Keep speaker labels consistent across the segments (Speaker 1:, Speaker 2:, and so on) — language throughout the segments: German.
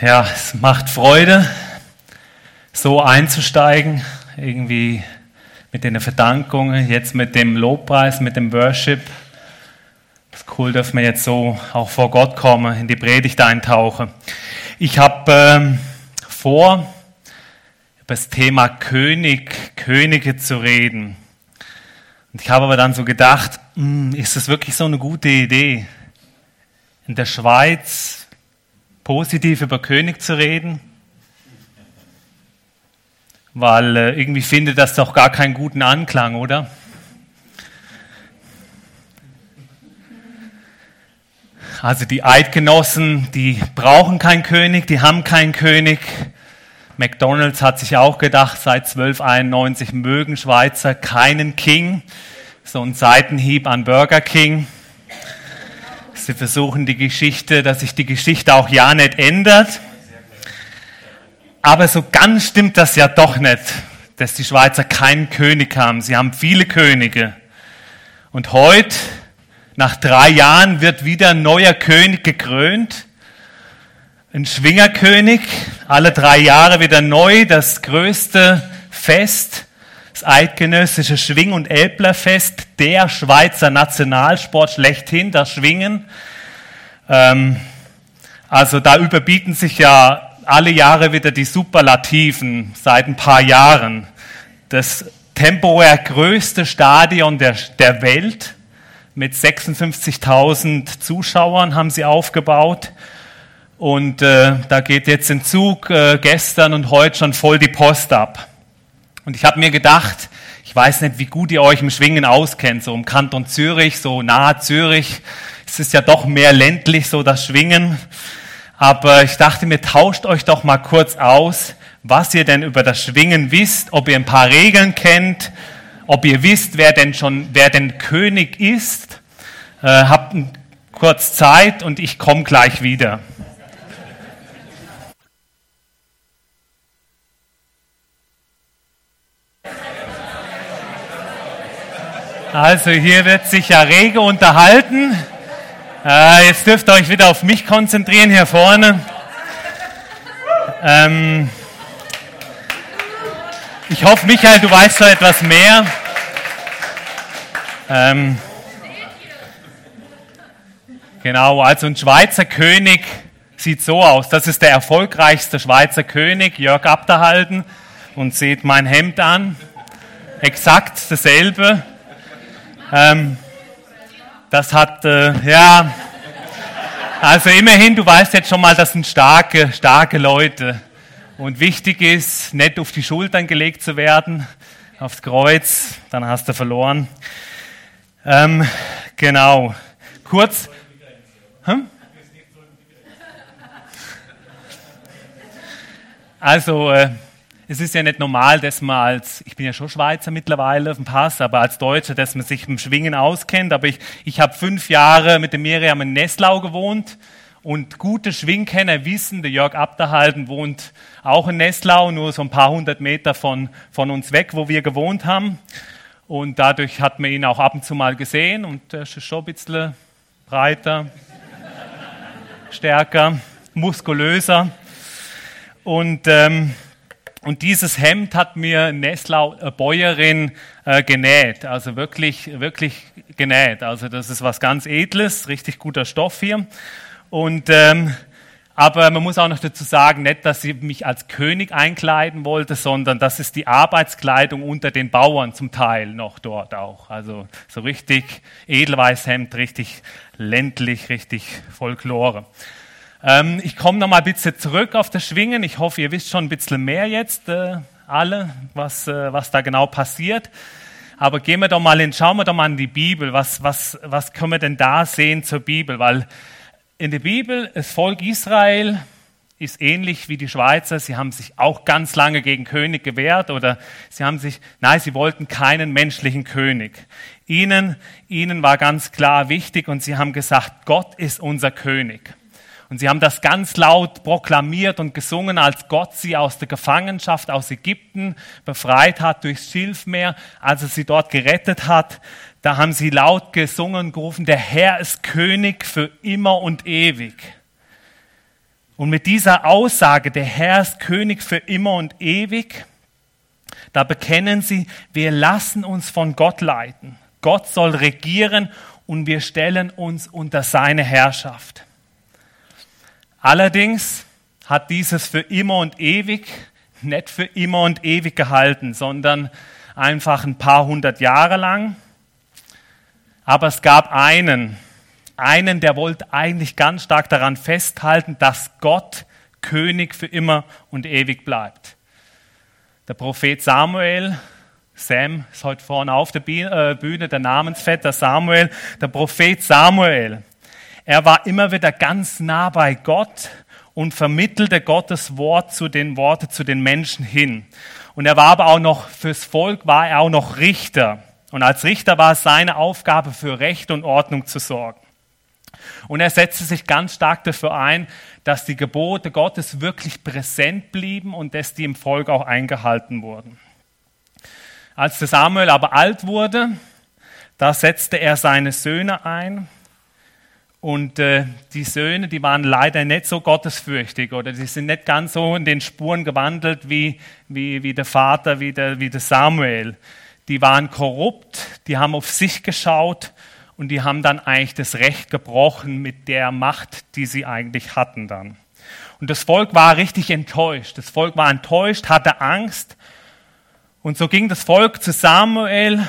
Speaker 1: Ja, es macht Freude, so einzusteigen, irgendwie mit den Verdankungen, jetzt mit dem Lobpreis, mit dem Worship. Es ist cool, dass wir jetzt so auch vor Gott kommen, in die Predigt eintauchen. Ich habe ähm, vor, über das Thema König, Könige zu reden. Und ich habe aber dann so gedacht, mh, hm, ist das wirklich so eine gute Idee? In der Schweiz positiv über König zu reden, weil äh, irgendwie findet das doch gar keinen guten Anklang, oder? Also die Eidgenossen, die brauchen keinen König, die haben keinen König. McDonald's hat sich auch gedacht, seit 1291 mögen Schweizer keinen King. So ein Seitenhieb an Burger King. Sie versuchen die Geschichte, dass sich die Geschichte auch ja nicht ändert. Aber so ganz stimmt das ja doch nicht, dass die Schweizer keinen König haben. Sie haben viele Könige. Und heute, nach drei Jahren, wird wieder ein neuer König gekrönt. Ein Schwingerkönig, alle drei Jahre wieder neu, das größte Fest das eidgenössische Schwing- und Elblerfest, der Schweizer Nationalsport schlechthin, das Schwingen. Ähm, also da überbieten sich ja alle Jahre wieder die Superlativen seit ein paar Jahren. Das temporär größte Stadion der, der Welt mit 56.000 Zuschauern haben sie aufgebaut. Und äh, da geht jetzt in Zug äh, gestern und heute schon voll die Post ab. Und ich habe mir gedacht, ich weiß nicht, wie gut ihr euch im Schwingen auskennt, so im Kanton Zürich, so nahe Zürich. Es ist ja doch mehr ländlich, so das Schwingen. Aber ich dachte mir, tauscht euch doch mal kurz aus, was ihr denn über das Schwingen wisst, ob ihr ein paar Regeln kennt, ob ihr wisst, wer denn schon, wer denn König ist. Äh, habt kurz Zeit und ich komme gleich wieder. Also hier wird sich ja rege unterhalten. Äh, jetzt dürft ihr euch wieder auf mich konzentrieren hier vorne. Ähm, ich hoffe, Michael, du weißt da etwas mehr. Ähm, genau, also ein Schweizer König sieht so aus. Das ist der erfolgreichste Schweizer König, Jörg Abderhalden. Und seht mein Hemd an. Exakt dasselbe. Ähm, das hat, äh, ja, also immerhin, du weißt jetzt schon mal, das sind starke, starke Leute. Und wichtig ist, nicht auf die Schultern gelegt zu werden, aufs Kreuz, dann hast du verloren. Ähm, genau. Kurz. Hm? Also, äh, es ist ja nicht normal, dass man als, ich bin ja schon Schweizer mittlerweile auf dem Pass, aber als Deutscher, dass man sich im Schwingen auskennt. Aber ich, ich habe fünf Jahre mit dem Miriam in Nesslau gewohnt und gute Schwingkenner wissen, der Jörg Abderhalten wohnt auch in Nesslau, nur so ein paar hundert Meter von, von uns weg, wo wir gewohnt haben. Und dadurch hat man ihn auch ab und zu mal gesehen und er ist schon ein bisschen breiter, stärker, muskulöser. Und ähm, und dieses Hemd hat mir Nesslau äh, Bäuerin äh, genäht, also wirklich, wirklich genäht. Also das ist was ganz Edles, richtig guter Stoff hier. Und ähm, aber man muss auch noch dazu sagen, nicht, dass sie mich als König einkleiden wollte, sondern das ist die Arbeitskleidung unter den Bauern zum Teil noch dort auch. Also so richtig Edelweißhemd, richtig ländlich, richtig Folklore. Ähm, ich komme noch mal ein bisschen zurück auf das Schwingen. Ich hoffe, ihr wisst schon ein bisschen mehr jetzt, äh, alle, was, äh, was da genau passiert. Aber gehen wir doch mal in, schauen wir doch mal in die Bibel. Was, was, was können wir denn da sehen zur Bibel? Weil in der Bibel, das Volk Israel ist ähnlich wie die Schweizer. Sie haben sich auch ganz lange gegen König gewehrt oder sie haben sich, nein, sie wollten keinen menschlichen König. Ihnen, ihnen war ganz klar wichtig und sie haben gesagt, Gott ist unser König. Und sie haben das ganz laut proklamiert und gesungen, als Gott sie aus der Gefangenschaft aus Ägypten befreit hat durchs Schilfmeer, als er sie dort gerettet hat. Da haben sie laut gesungen und gerufen, der Herr ist König für immer und ewig. Und mit dieser Aussage, der Herr ist König für immer und ewig, da bekennen sie, wir lassen uns von Gott leiten. Gott soll regieren und wir stellen uns unter seine Herrschaft. Allerdings hat dieses für immer und ewig nicht für immer und ewig gehalten, sondern einfach ein paar hundert Jahre lang. Aber es gab einen, einen, der wollte eigentlich ganz stark daran festhalten, dass Gott König für immer und ewig bleibt. Der Prophet Samuel, Sam ist heute vorne auf der äh, Bühne, der Namensvetter Samuel, der Prophet Samuel. Er war immer wieder ganz nah bei Gott und vermittelte Gottes Wort zu den Worten zu den Menschen hin. Und er war aber auch noch fürs Volk war er auch noch Richter. Und als Richter war es seine Aufgabe für Recht und Ordnung zu sorgen. Und er setzte sich ganz stark dafür ein, dass die Gebote Gottes wirklich präsent blieben und dass die im Volk auch eingehalten wurden. Als der Samuel aber alt wurde, da setzte er seine Söhne ein und äh, die Söhne, die waren leider nicht so gottesfürchtig oder die sind nicht ganz so in den Spuren gewandelt wie, wie, wie der Vater, wie der, wie der Samuel. Die waren korrupt, die haben auf sich geschaut und die haben dann eigentlich das Recht gebrochen mit der Macht, die sie eigentlich hatten dann. Und das Volk war richtig enttäuscht. Das Volk war enttäuscht, hatte Angst. Und so ging das Volk zu Samuel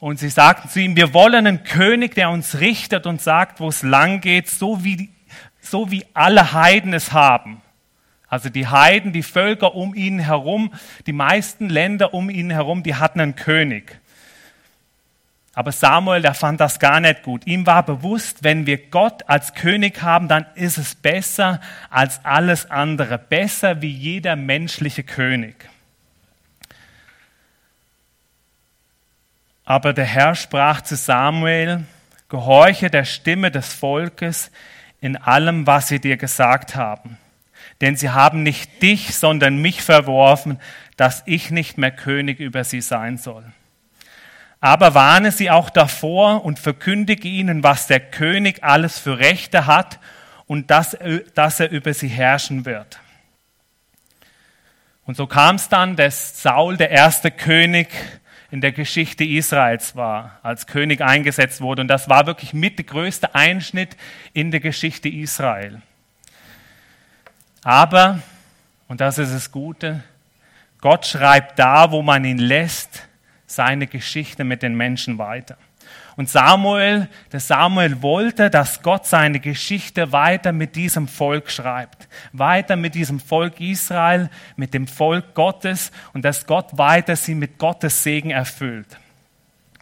Speaker 1: und sie sagten zu ihm, wir wollen einen König, der uns richtet und sagt, wo es lang geht, so wie, so wie alle Heiden es haben. Also die Heiden, die Völker um ihn herum, die meisten Länder um ihn herum, die hatten einen König. Aber Samuel, der fand das gar nicht gut. Ihm war bewusst, wenn wir Gott als König haben, dann ist es besser als alles andere. Besser wie jeder menschliche König. Aber der Herr sprach zu Samuel, gehorche der Stimme des Volkes in allem, was sie dir gesagt haben. Denn sie haben nicht dich, sondern mich verworfen, dass ich nicht mehr König über sie sein soll. Aber warne sie auch davor und verkündige ihnen, was der König alles für Rechte hat und dass, dass er über sie herrschen wird. Und so kam es dann, dass Saul, der erste König, in der Geschichte Israels war, als König eingesetzt wurde. Und das war wirklich mit der größte Einschnitt in der Geschichte Israel. Aber, und das ist das Gute, Gott schreibt da, wo man ihn lässt, seine Geschichte mit den Menschen weiter. Und Samuel, der Samuel wollte, dass Gott seine Geschichte weiter mit diesem Volk schreibt. Weiter mit diesem Volk Israel, mit dem Volk Gottes und dass Gott weiter sie mit Gottes Segen erfüllt.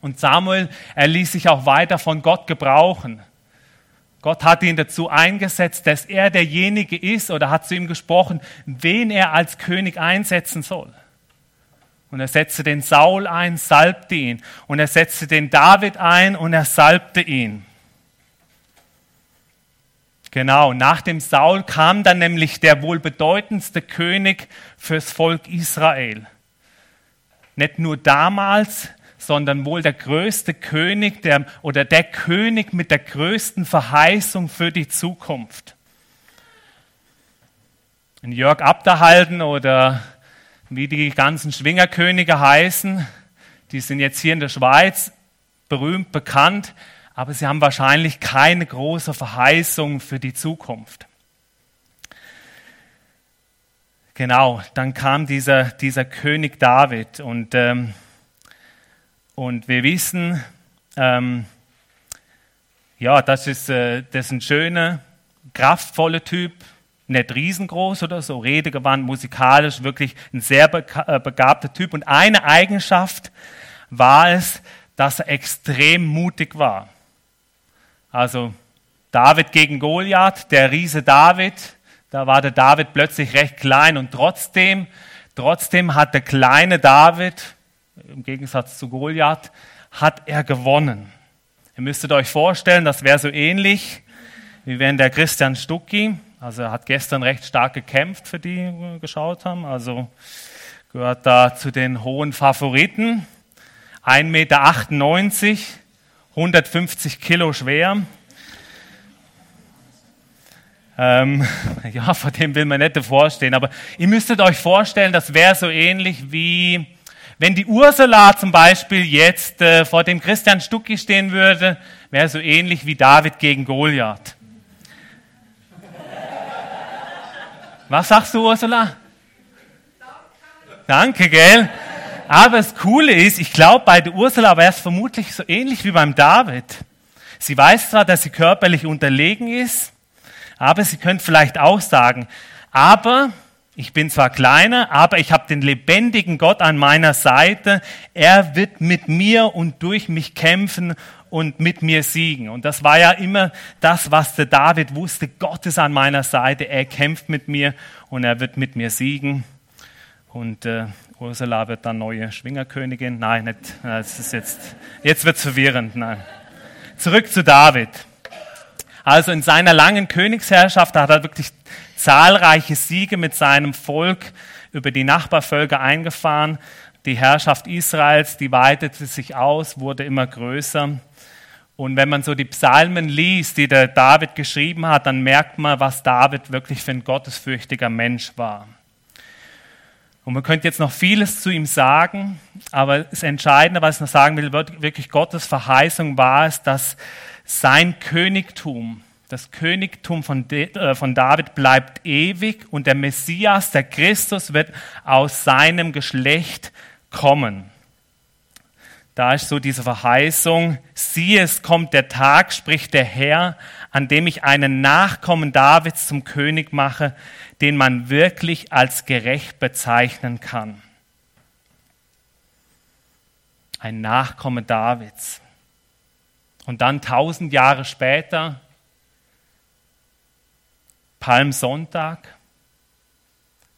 Speaker 1: Und Samuel, er ließ sich auch weiter von Gott gebrauchen. Gott hat ihn dazu eingesetzt, dass er derjenige ist oder hat zu ihm gesprochen, wen er als König einsetzen soll. Und er setzte den Saul ein, salbte ihn. Und er setzte den David ein und er salbte ihn. Genau, nach dem Saul kam dann nämlich der wohl bedeutendste König fürs Volk Israel. Nicht nur damals, sondern wohl der größte König der, oder der König mit der größten Verheißung für die Zukunft. In Jörg Abderhalden oder wie die ganzen Schwingerkönige heißen. Die sind jetzt hier in der Schweiz berühmt, bekannt, aber sie haben wahrscheinlich keine große Verheißung für die Zukunft. Genau, dann kam dieser, dieser König David und, ähm, und wir wissen, ähm, ja, das ist, äh, das ist ein schöner, kraftvoller Typ, nicht riesengroß oder so, redegewandt, musikalisch, wirklich ein sehr äh, begabter Typ. Und eine Eigenschaft war es, dass er extrem mutig war. Also David gegen Goliath, der Riese David, da war der David plötzlich recht klein und trotzdem, trotzdem hat der kleine David, im Gegensatz zu Goliath, hat er gewonnen. Ihr müsstet euch vorstellen, das wäre so ähnlich, wie wenn der Christian Stucki, also er hat gestern recht stark gekämpft, für die wir geschaut haben. Also gehört da zu den hohen Favoriten. 1,98 Meter, 150 Kilo schwer. Ähm, ja, vor dem will man nicht vorstehen, aber ihr müsstet euch vorstellen, das wäre so ähnlich wie, wenn die Ursula zum Beispiel jetzt äh, vor dem Christian Stucki stehen würde, wäre so ähnlich wie David gegen Goliath. Was sagst du, Ursula? Danke, gell? Aber das Coole ist, ich glaube, bei der Ursula wäre es vermutlich so ähnlich wie beim David. Sie weiß zwar, dass sie körperlich unterlegen ist, aber sie könnte vielleicht auch sagen, aber ich bin zwar kleiner, aber ich habe den lebendigen Gott an meiner Seite. Er wird mit mir und durch mich kämpfen und mit mir siegen. Und das war ja immer das, was der David wusste. Gott ist an meiner Seite. Er kämpft mit mir und er wird mit mir siegen. Und äh, Ursula wird dann neue Schwingerkönigin. Nein, nicht. Das ist jetzt, jetzt wird es verwirrend. Nein. Zurück zu David. Also in seiner langen Königsherrschaft hat er wirklich zahlreiche Siege mit seinem Volk über die Nachbarvölker eingefahren. Die Herrschaft Israels, die weitete sich aus, wurde immer größer. Und wenn man so die Psalmen liest, die der David geschrieben hat, dann merkt man, was David wirklich für ein gottesfürchtiger Mensch war. Und man könnte jetzt noch vieles zu ihm sagen, aber das Entscheidende, was ich noch sagen will, wirklich Gottes Verheißung war es, dass sein Königtum, das Königtum von, äh, von David bleibt ewig und der Messias, der Christus, wird aus seinem Geschlecht kommen. Da ist so diese Verheißung, siehe, es kommt der Tag, spricht der Herr, an dem ich einen Nachkommen Davids zum König mache, den man wirklich als gerecht bezeichnen kann. Ein Nachkomme Davids. Und dann tausend Jahre später, Palmsonntag,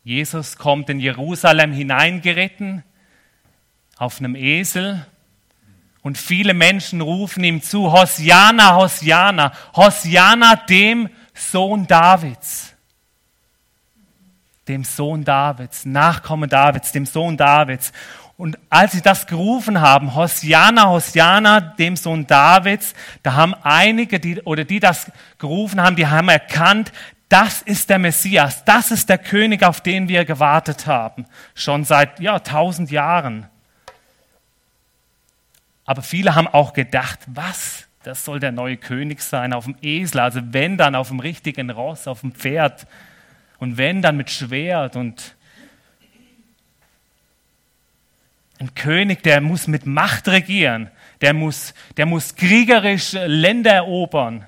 Speaker 1: Jesus kommt in Jerusalem hineingeritten auf einem Esel und viele Menschen rufen ihm zu, Hosiana, Hosiana, Hosiana dem Sohn Davids dem Sohn Davids, Nachkommen Davids, dem Sohn Davids. Und als sie das gerufen haben, Hosiana, Hosiana, dem Sohn Davids, da haben einige, die, oder die das gerufen haben, die haben erkannt, das ist der Messias, das ist der König, auf den wir gewartet haben, schon seit ja, tausend Jahren. Aber viele haben auch gedacht, was? Das soll der neue König sein auf dem Esel, also wenn dann auf dem richtigen Ross, auf dem Pferd. Und wenn, dann mit Schwert und ein König, der muss mit Macht regieren, der muss, der muss kriegerisch Länder erobern.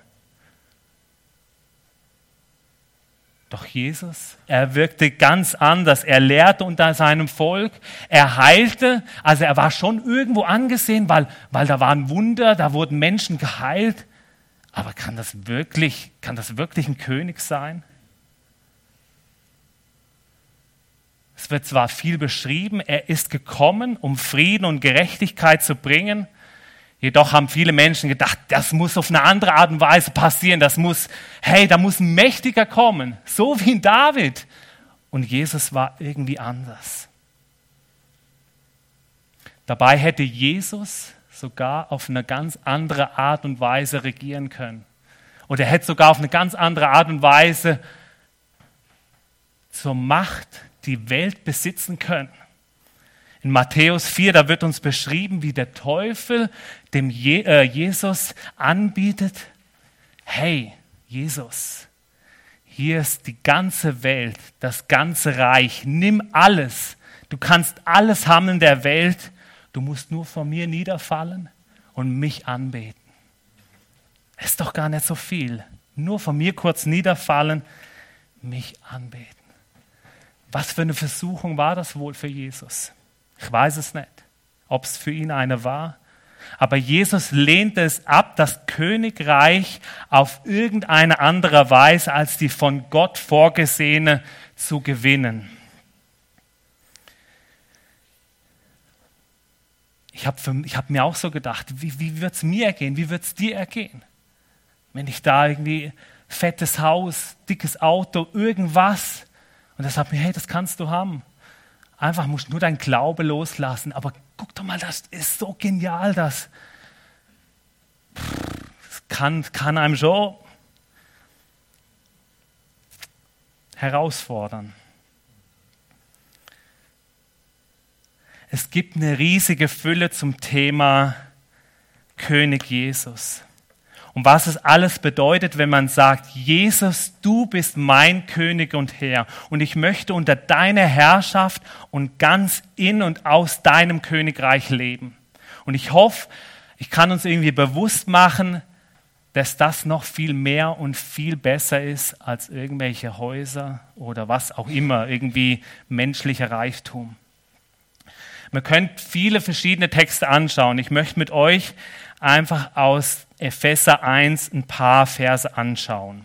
Speaker 1: Doch Jesus, er wirkte ganz anders. Er lehrte unter seinem Volk, er heilte, also er war schon irgendwo angesehen, weil, weil da waren Wunder, da wurden Menschen geheilt. Aber kann das wirklich, kann das wirklich ein König sein? Es wird zwar viel beschrieben, er ist gekommen, um Frieden und Gerechtigkeit zu bringen. Jedoch haben viele Menschen gedacht, das muss auf eine andere Art und Weise passieren. Das muss, hey, da muss ein Mächtiger kommen, so wie in David. Und Jesus war irgendwie anders. Dabei hätte Jesus sogar auf eine ganz andere Art und Weise regieren können. Und er hätte sogar auf eine ganz andere Art und Weise zur Macht die Welt besitzen können. In Matthäus 4, da wird uns beschrieben, wie der Teufel dem Je äh, Jesus anbietet, hey Jesus, hier ist die ganze Welt, das ganze Reich, nimm alles, du kannst alles haben in der Welt, du musst nur vor mir niederfallen und mich anbeten. Ist doch gar nicht so viel, nur vor mir kurz niederfallen, mich anbeten. Was für eine Versuchung war das wohl für Jesus? Ich weiß es nicht, ob es für ihn eine war. Aber Jesus lehnte es ab, das Königreich auf irgendeine andere Weise als die von Gott vorgesehene zu gewinnen. Ich habe hab mir auch so gedacht, wie, wie wird es mir ergehen, wie wird es dir ergehen, wenn ich da irgendwie fettes Haus, dickes Auto, irgendwas und er sagt mir, hey, das kannst du haben. Einfach musst nur dein Glaube loslassen. Aber guck doch mal, das ist so genial, das. Das kann, kann einem schon herausfordern. Es gibt eine riesige Fülle zum Thema König Jesus. Und was es alles bedeutet, wenn man sagt, Jesus, du bist mein König und Herr und ich möchte unter deiner Herrschaft und ganz in und aus deinem Königreich leben. Und ich hoffe, ich kann uns irgendwie bewusst machen, dass das noch viel mehr und viel besser ist als irgendwelche Häuser oder was auch immer, irgendwie menschlicher Reichtum. Man könnte viele verschiedene Texte anschauen. Ich möchte mit euch einfach aus Epheser 1 ein paar Verse anschauen.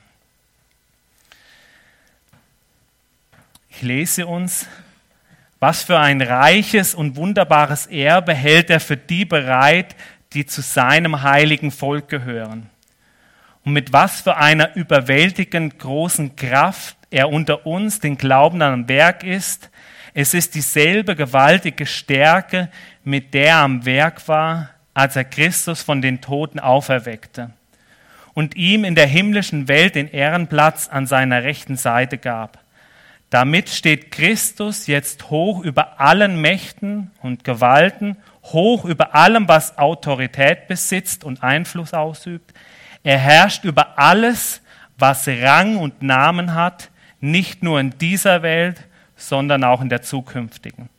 Speaker 1: Ich lese uns, was für ein reiches und wunderbares Erbe hält er für die bereit, die zu seinem heiligen Volk gehören. Und mit was für einer überwältigend großen Kraft er unter uns, den Glauben am Werk ist, es ist dieselbe gewaltige Stärke, mit der er am Werk war, als er Christus von den Toten auferweckte und ihm in der himmlischen Welt den Ehrenplatz an seiner rechten Seite gab. Damit steht Christus jetzt hoch über allen Mächten und Gewalten, hoch über allem, was Autorität besitzt und Einfluss ausübt. Er herrscht über alles, was Rang und Namen hat, nicht nur in dieser Welt, sondern auch in der zukünftigen.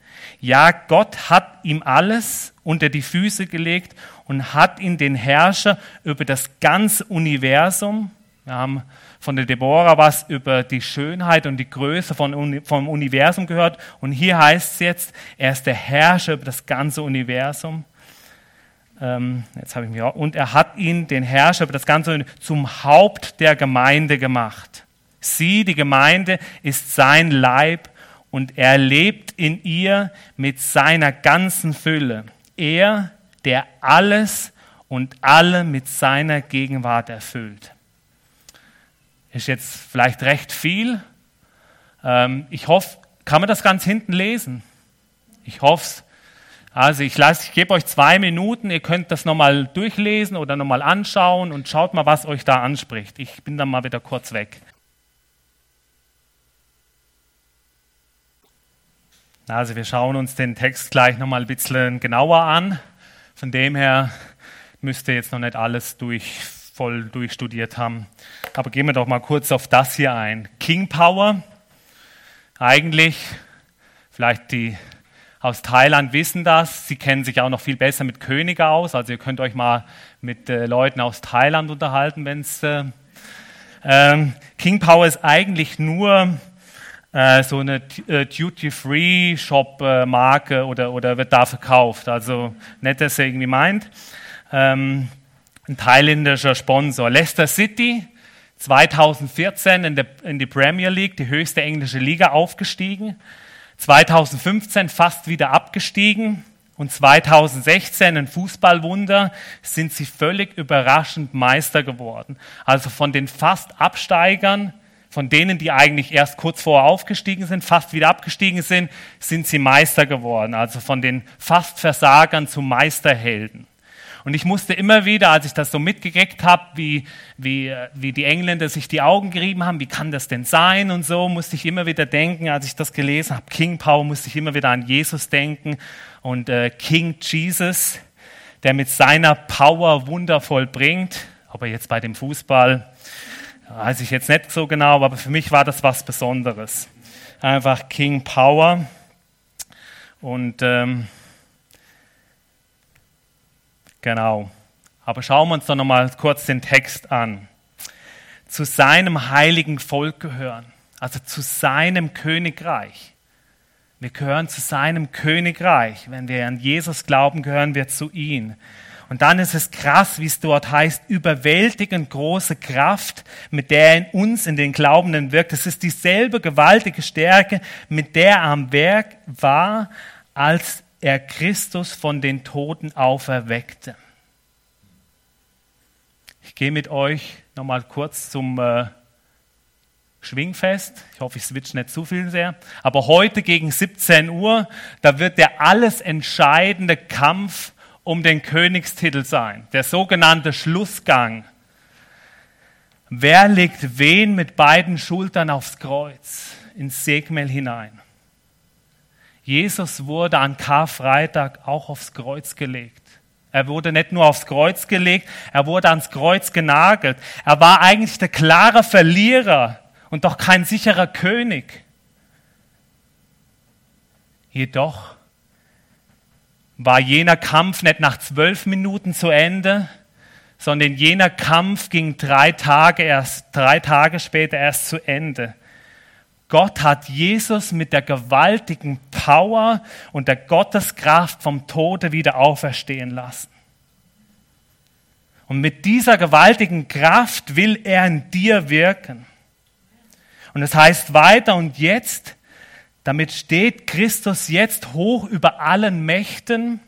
Speaker 1: Ja, Gott hat ihm alles unter die Füße gelegt und hat ihn den Herrscher über das ganze Universum, wir haben von der Deborah was über die Schönheit und die Größe von, vom Universum gehört. Und hier heißt es jetzt, er ist der Herrscher über das ganze Universum. Ähm, jetzt habe ich mich auch, und er hat ihn, den Herrscher über das ganze Universum, zum Haupt der Gemeinde gemacht. Sie, die Gemeinde, ist sein Leib und er lebt in ihr mit seiner ganzen Fülle. Er, der alles und alle mit seiner Gegenwart erfüllt. Ist jetzt vielleicht recht viel. Ähm, ich hoffe, kann man das ganz hinten lesen? Ich hoffe es. Also ich, ich gebe euch zwei Minuten, ihr könnt das nochmal durchlesen oder nochmal anschauen und schaut mal, was euch da anspricht. Ich bin dann mal wieder kurz weg. Also wir schauen uns den Text gleich nochmal ein bisschen genauer an. Von dem her müsst ihr jetzt noch nicht alles durch, voll durchstudiert haben. Aber gehen wir doch mal kurz auf das hier ein. King Power. Eigentlich, vielleicht die aus Thailand wissen das. Sie kennen sich auch noch viel besser mit Könige aus. Also ihr könnt euch mal mit äh, Leuten aus Thailand unterhalten, wenn es... Äh, ähm, King Power ist eigentlich nur äh, so eine äh, Duty-Free-Shop-Marke oder, oder wird da verkauft. Also nicht, dass er irgendwie meint. Ähm, ein thailändischer Sponsor. Leicester City, 2014 in, der, in die Premier League, die höchste englische Liga, aufgestiegen. 2015 fast wieder abgestiegen. Und 2016, ein Fußballwunder, sind sie völlig überraschend Meister geworden. Also von den fast Absteigern von denen, die eigentlich erst kurz vorher aufgestiegen sind, fast wieder abgestiegen sind, sind sie Meister geworden. Also von den fast Versagern zu Meisterhelden. Und ich musste immer wieder, als ich das so mitgekriegt habe, wie, wie, wie die Engländer sich die Augen gerieben haben, wie kann das denn sein und so, musste ich immer wieder denken, als ich das gelesen habe, King Power, musste ich immer wieder an Jesus denken und äh, King Jesus, der mit seiner Power wundervoll bringt. Aber jetzt bei dem Fußball, Weiß ich jetzt nicht so genau, aber für mich war das was Besonderes. Einfach King Power. Und ähm, genau. Aber schauen wir uns doch nochmal kurz den Text an. Zu seinem heiligen Volk gehören, also zu seinem Königreich. Wir gehören zu seinem Königreich. Wenn wir an Jesus glauben, gehören wir zu ihm. Und dann ist es krass, wie es dort heißt, überwältigend große Kraft, mit der er in uns, in den Glaubenden wirkt. Es ist dieselbe gewaltige Stärke, mit der er am Werk war, als er Christus von den Toten auferweckte. Ich gehe mit euch nochmal kurz zum äh, Schwingfest. Ich hoffe, ich switch nicht zu viel sehr. Aber heute gegen 17 Uhr, da wird der alles entscheidende Kampf um den Königstitel sein, der sogenannte Schlussgang. Wer legt wen mit beiden Schultern aufs Kreuz? ins Segmel hinein. Jesus wurde an Karfreitag auch aufs Kreuz gelegt. Er wurde nicht nur aufs Kreuz gelegt, er wurde ans Kreuz genagelt. Er war eigentlich der klare Verlierer und doch kein sicherer König. Jedoch war jener Kampf nicht nach zwölf Minuten zu Ende, sondern jener Kampf ging drei Tage erst, drei Tage später erst zu Ende. Gott hat Jesus mit der gewaltigen Power und der Gotteskraft vom Tode wieder auferstehen lassen. Und mit dieser gewaltigen Kraft will er in dir wirken. Und es heißt weiter, und jetzt, damit steht Christus jetzt hoch über allen Mächten,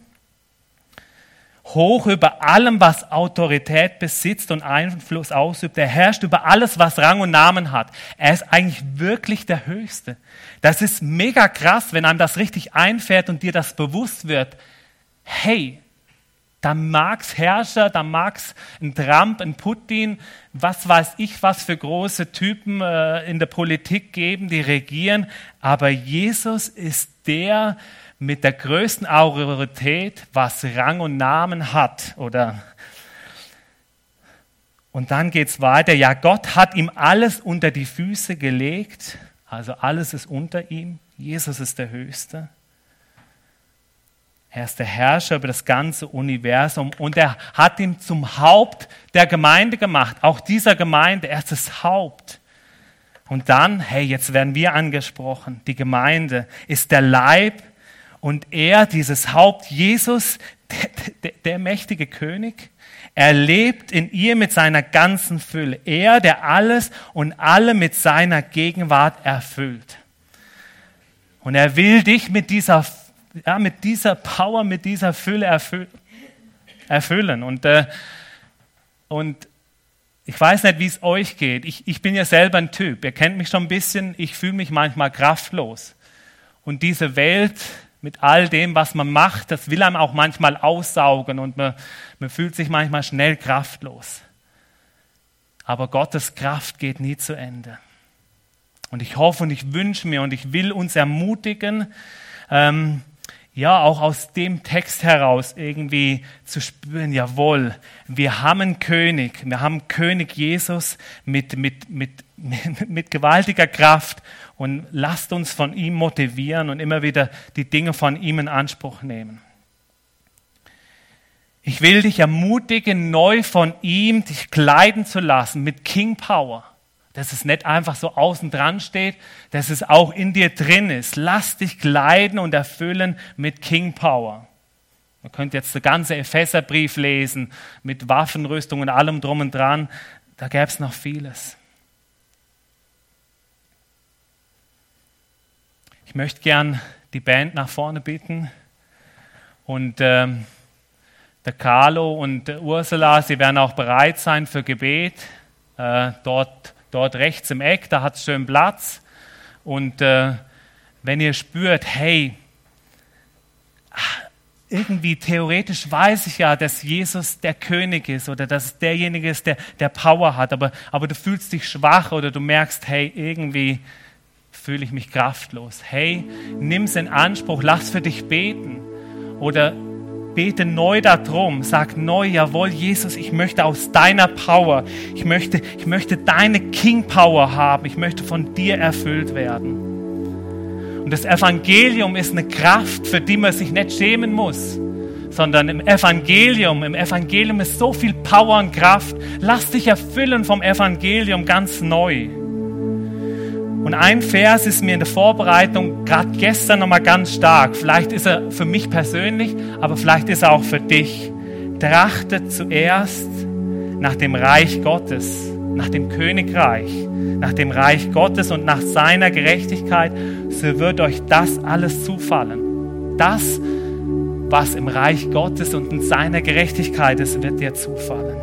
Speaker 1: hoch über allem, was Autorität besitzt und Einfluss ausübt. Er herrscht über alles, was Rang und Namen hat. Er ist eigentlich wirklich der Höchste. Das ist mega krass, wenn einem das richtig einfährt und dir das bewusst wird. Hey, da mag's Herrscher, da mag's ein Trump, ein Putin, was weiß ich, was für große Typen äh, in der Politik geben, die regieren. Aber Jesus ist der mit der größten Autorität, was Rang und Namen hat, oder? Und dann geht's weiter. Ja, Gott hat ihm alles unter die Füße gelegt. Also alles ist unter ihm. Jesus ist der Höchste. Er ist der Herrscher über das ganze Universum und er hat ihn zum Haupt der Gemeinde gemacht. Auch dieser Gemeinde, er ist das Haupt. Und dann, hey, jetzt werden wir angesprochen. Die Gemeinde ist der Leib und er, dieses Haupt, Jesus, der, der, der mächtige König, er lebt in ihr mit seiner ganzen Fülle. Er, der alles und alle mit seiner Gegenwart erfüllt. Und er will dich mit dieser ja, mit dieser Power, mit dieser Fülle erfüllen. Und, äh, und ich weiß nicht, wie es euch geht. Ich, ich bin ja selber ein Typ. Ihr kennt mich schon ein bisschen. Ich fühle mich manchmal kraftlos. Und diese Welt mit all dem, was man macht, das will einem auch manchmal aussaugen und man, man fühlt sich manchmal schnell kraftlos. Aber Gottes Kraft geht nie zu Ende. Und ich hoffe und ich wünsche mir und ich will uns ermutigen, ähm, ja, auch aus dem Text heraus irgendwie zu spüren, jawohl, wir haben einen König, wir haben König Jesus mit, mit, mit, mit, gewaltiger Kraft. Und lasst uns von ihm motivieren und immer wieder die Dinge von ihm in Anspruch nehmen. Ich will dich ermutigen, neu von ihm dich kleiden zu lassen mit King Power dass es nicht einfach so außen dran steht, dass es auch in dir drin ist. Lass dich kleiden und erfüllen mit King Power. Man könnte jetzt den ganzen Epheserbrief lesen mit Waffenrüstung und allem drum und dran. Da gäbe es noch vieles. Ich möchte gern die Band nach vorne bitten und ähm, der Carlo und Ursula, sie werden auch bereit sein für Gebet. Äh, dort dort rechts im Eck, da hat es schön Platz. Und äh, wenn ihr spürt, hey, irgendwie theoretisch weiß ich ja, dass Jesus der König ist oder dass derjenige ist, der, der Power hat, aber, aber du fühlst dich schwach oder du merkst, hey, irgendwie fühle ich mich kraftlos. Hey, nimm es in Anspruch, lass für dich beten. Oder bete neu darum, sag neu, jawohl, Jesus, ich möchte aus deiner Power, ich möchte, ich möchte deine King Power haben, ich möchte von dir erfüllt werden. Und das Evangelium ist eine Kraft, für die man sich nicht schämen muss, sondern im Evangelium, im Evangelium ist so viel Power und Kraft. Lass dich erfüllen vom Evangelium ganz neu. Und ein Vers ist mir in der Vorbereitung gerade gestern nochmal ganz stark. Vielleicht ist er für mich persönlich, aber vielleicht ist er auch für dich. Trachtet zuerst nach dem Reich Gottes, nach dem Königreich, nach dem Reich Gottes und nach seiner Gerechtigkeit, so wird euch das alles zufallen. Das, was im Reich Gottes und in seiner Gerechtigkeit ist, wird dir zufallen.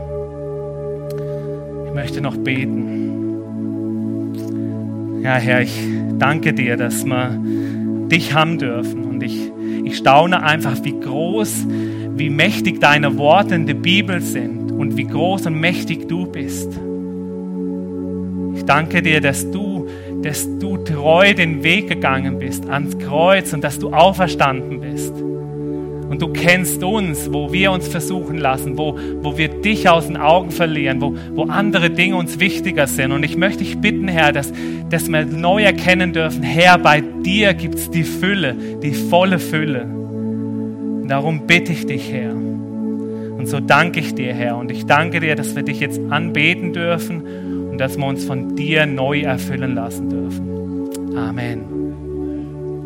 Speaker 1: Ich möchte noch beten. Ja, Herr, ich danke dir, dass wir dich haben dürfen. Und ich, ich staune einfach, wie groß, wie mächtig deine Worte in der Bibel sind und wie groß und mächtig du bist. Ich danke dir, dass du dass du treu den Weg gegangen bist ans Kreuz und dass du auferstanden bist. Und du kennst uns, wo wir uns versuchen lassen, wo, wo wir dich aus den Augen verlieren, wo, wo andere Dinge uns wichtiger sind. Und ich möchte dich bitten, Herr, dass, dass wir neu erkennen dürfen, Herr, bei dir gibt es die Fülle, die volle Fülle. Und darum bitte ich dich, Herr. Und so danke ich dir, Herr. Und ich danke dir, dass wir dich jetzt anbeten dürfen und dass wir uns von dir neu erfüllen lassen dürfen. Amen.